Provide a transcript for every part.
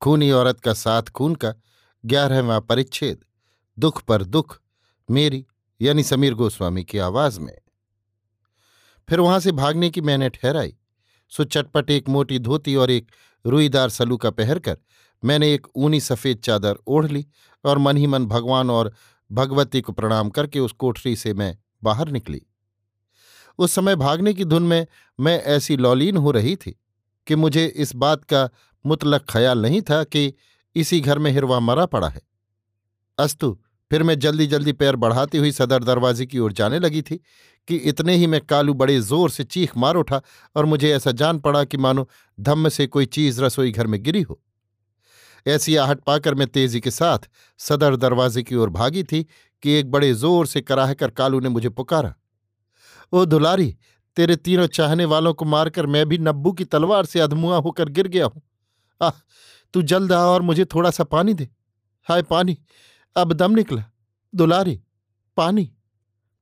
खूनी औरत का साथ खून का ग्यारहवा परिच्छेद, दुख पर दुख, मेरी यानी समीर गोस्वामी की आवाज़ में। फिर वहाँ से भागने की मैंने ठहराई। सो चटपट एक मोटी धोती और एक रुईदार सलूका पहरकर मैंने एक ऊनी सफ़ेद चादर ओढ़ ली और मन ही मन भगवान और भगवती को प्रणाम करके उस कोठरी से मैं बाहर निकली। उस समय भागने की धुन में मैं ऐसी लौलीन हो रही थी कि मुझे इस बात का मुतलक ख्याल नहीं था कि इसी घर में हिरवा मरा पड़ा है। अस्तु, फिर मैं जल्दी जल्दी पैर बढ़ाती हुई सदर दरवाजे की ओर जाने लगी थी कि इतने ही मैं कालू बड़े ज़ोर से चीख मार उठा और मुझे ऐसा जान पड़ा कि मानो धम्म से कोई चीज़ रसोई घर में गिरी हो। ऐसी आहट पाकर मैं तेज़ी के साथ सदर दरवाजे की ओर भागी थी कि एक बड़े ज़ोर से कराह कर कालू ने मुझे पुकारा। ओ दुलारी, तेरे तीनों चाहने वालों को मारकर मैं भी नब्बू की तलवार से अधमुआ होकर गिर गया हूँ। आह, तू जल्द आ और मुझे थोड़ा सा पानी दे। हाय पानी, अब दम निकला। दुलारी, पानी।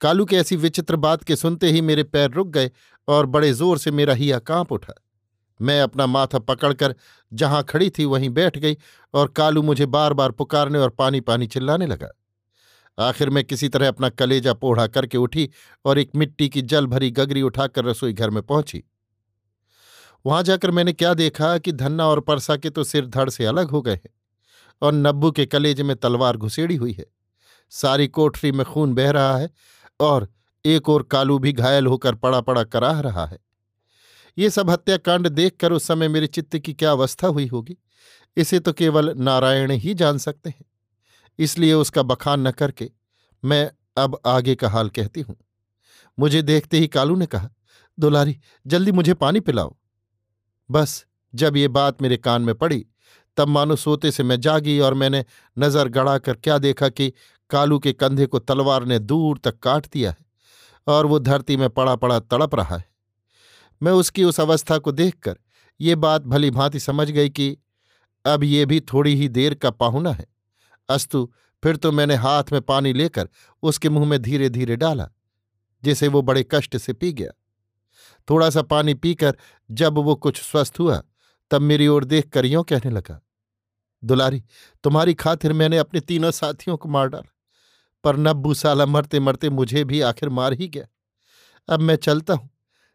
कालू की ऐसी विचित्र बात के सुनते ही मेरे पैर रुक गए और बड़े ज़ोर से मेरा हिया काँप उठा। मैं अपना माथा पकड़कर जहाँ खड़ी थी वहीं बैठ गई और कालू मुझे बार बार पुकारने और पानी पानी चिल्लाने लगा। आखिर मैं किसी तरह अपना कलेजा पोढ़ा करके उठी और एक मिट्टी की जल भरी गगरी उठाकर रसोई घर में पहुँची। वहाँ जाकर मैंने क्या देखा कि धन्ना और परसा के तो सिर धड़ से अलग हो गए हैं और नब्बू के कलेजे में तलवार घुसेड़ी हुई है। सारी कोठरी में खून बह रहा है और एक और कालू भी घायल होकर पड़ा पड़ा कराह रहा है। ये सब हत्याकांड देखकर उस समय मेरे चित्त की क्या अवस्था हुई होगी? इसे तो केवल नारायण ही जान सकते हैं। इसलिए उसका बखान न करके मैं अब आगे का हाल कहती हूँ। मुझे देखते ही कालू ने कहा, दुलारी, जल्दी मुझे पानी पिलाओ। बस, जब ये बात मेरे कान में पड़ी, तब मानो सोते से मैं जागी और मैंने नज़र गड़ाकर क्या देखा कि कालू के कंधे को तलवार ने दूर तक काट दिया है और वो धरती में पड़ा पड़ा तड़प रहा है। मैं उसकी उस अवस्था को देखकर ये बात भली भांति समझ गई कि अब ये भी थोड़ी ही देर का पाहुना है। अस्तु, फिर तो मैंने हाथ में पानी लेकर उसके मुँह में धीरे धीरे डाला, जिसे वो बड़े कष्ट से पी गया। थोड़ा सा पानी पीकर जब वो कुछ स्वस्थ हुआ, तब मेरी ओर देख कर यों कहने लगा, दुलारी, तुम्हारी खातिर मैंने अपने तीनों साथियों को मार डाला, पर नब्बू साला मरते मरते मुझे भी आखिर मार ही गया। अब मैं चलता हूँ,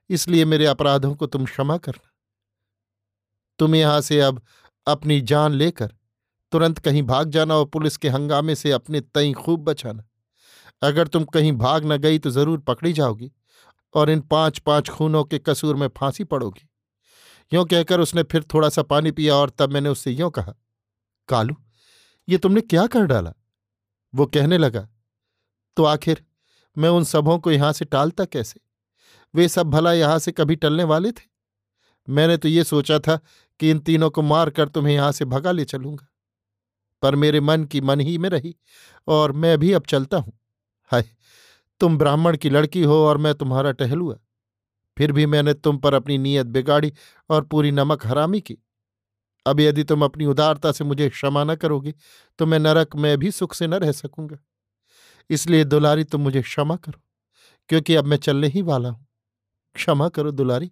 इसलिए मेरे अपराधों को तुम क्षमा करना। तुम यहाँ से अब अपनी जान लेकर तुरंत कहीं भाग जाना और पुलिस के हंगामे से अपने तई खूब बचाना। अगर तुम कहीं भाग न गई तो ज़रूर पकड़ी जाओगी और इन पाँच पाँच खूनों के कसूर में फांसी पड़ोगी। यों कहकर उसने फिर थोड़ा सा पानी पिया और तब मैंने उससे यों कहा, कालू, ये तुमने क्या कर डाला? वो कहने लगा तो आखिर मैं उन सबों को यहाँ से टालता कैसे? वे सब भला यहाँ से कभी टलने वाले थे? मैंने तो ये सोचा था कि इन तीनों को मार कर तुम्हें यहाँ से भगा ले चलूँगा। पर मेरे मन की मन ही में रही और मैं भी अब चलता हूँ। हाय! तुम ब्राह्मण की लड़की हो और मैं तुम्हारा टहलुआ फिर भी मैंने तुम पर अपनी नीयत बिगाड़ी और पूरी नमक हरामी की। अब यदि तुम अपनी उदारता से मुझे क्षमा न करोगे तो मैं नरक में भी सुख से न रह सकूँगा। इसलिए दुलारी, तुम मुझे क्षमा करो, क्योंकि अब मैं चलने ही वाला हूँ। क्षमा करो दुलारी,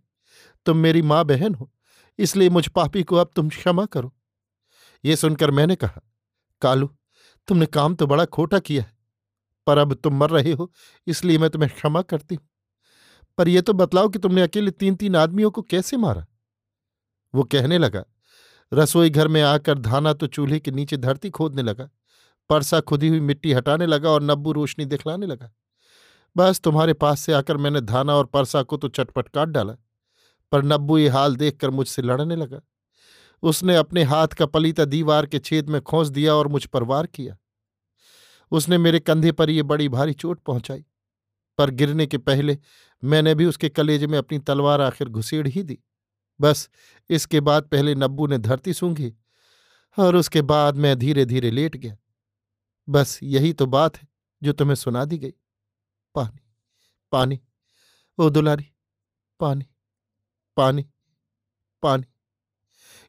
तुम मेरी माँ बहन हो, इसलिए मुझ पापी को अब तुम क्षमा करो। ये सुनकर मैंने कहा, कालू, तुमने काम तो बड़ा खोटा किया है। पर अब तुम मर रहे हो, इसलिए मैं तुम्हें क्षमा करती हूँ। पर यह तो बतलाओ कि तुमने अकेले तीन तीन आदमियों को कैसे मारा? वो कहने लगा, रसोई घर में आकर धाना तो चूल्हे के नीचे धरती खोदने लगा, परसा खुदी हुई मिट्टी हटाने लगा और नब्बू रोशनी दिखलाने लगा। बस तुम्हारे पास से आकर मैंने धाना और परसा को तो चटपट काट डाला, पर नब्बू ये हाल देखकर मुझसे लड़ने लगा। उसने अपने हाथ का पलीता दीवार के छेद में खोस दिया और मुझ पर वार किया। उसने मेरे कंधे पर यह बड़ी भारी चोट पहुंचाई। पर गिरने के पहले मैंने भी उसके कलेजे में अपनी तलवार आखिर घुसेड़ ही दी। बस इसके बाद पहले नब्बू ने धरती सूंघी और उसके बाद मैं धीरे धीरे लेट गया। बस यही तो बात है जो तुम्हें सुना दी गई। पानी पानी, ओ दुलारी, पानी पानी पानी।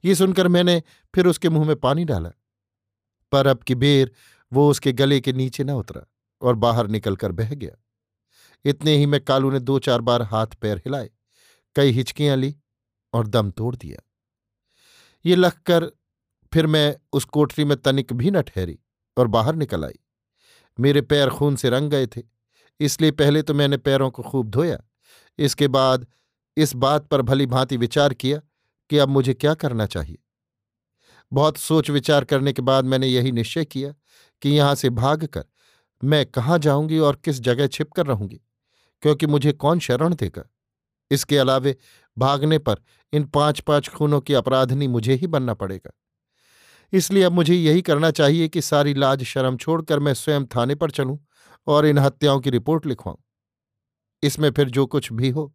ये सुनकर मैंने फिर उसके मुँह में पानी डाला। पर अब की बेर वो उसके गले के नीचे न उतरा और बाहर निकलकर बह गया। इतने ही में कालू ने दो चार बार हाथ पैर हिलाए, कई हिचकियाँ ली और दम तोड़ दिया। ये लखकर फिर मैं उस कोठरी में तनिक भी न ठहरी और बाहर निकल आई। मेरे पैर खून से रंग गए थे, इसलिए पहले तो मैंने पैरों को खूब धोया, इसके बाद इस बात पर भली भांति विचार किया कि अब मुझे क्या करना चाहिए। बहुत सोच विचार करने के बाद मैंने यही निश्चय किया कि यहाँ से भागकर मैं कहाँ जाऊँगी और किस जगह छिप कर रहूँगी, क्योंकि मुझे कौन शरण देगा? इसके अलावे भागने पर इन पाँच पाँच खूनों की अपराधनी मुझे ही बनना पड़ेगा। इसलिए अब मुझे यही करना चाहिए कि सारी लाज शर्म छोड़कर मैं स्वयं थाने पर चलूँ और इन हत्याओं की रिपोर्ट लिखवाऊं। इसमें फिर जो कुछ भी हो,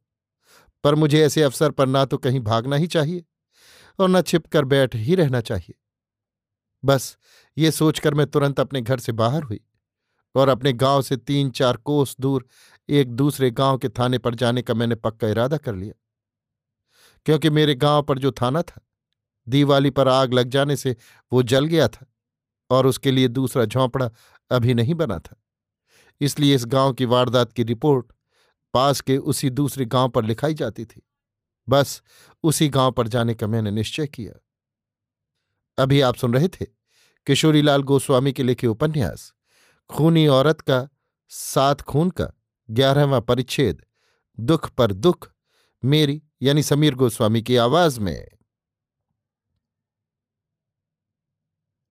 पर मुझे ऐसे अवसर पर ना तो कहीं भागना ही चाहिए और न छिप कर बैठ ही रहना चाहिए। बस, ये सोचकर मैं तुरंत अपने घर से बाहर हुई और अपने गाँव से तीन चार कोस दूर एक दूसरे गाँव के थाने पर जाने का मैंने पक्का इरादा कर लिया। क्योंकि मेरे गाँव पर जो थाना था, दीवाली पर आग लग जाने से वो जल गया था और उसके लिए दूसरा झोंपड़ा अभी नहीं बना था। इसलिए इस गाँव की वारदात की रिपोर्ट पास के उसी दूसरे गाँव पर लिखाई जाती थी। बस, उसी गाँव पर जाने का मैंने निश्चय किया। अभी आप सुन रहे थे किशोरीलाल गोस्वामी के लिखे उपन्यास, खूनी औरत का सात खून का ग्यारहवां परिच्छेद, दुख पर दुख, मेरी यानी समीर गोस्वामी की आवाज़ में।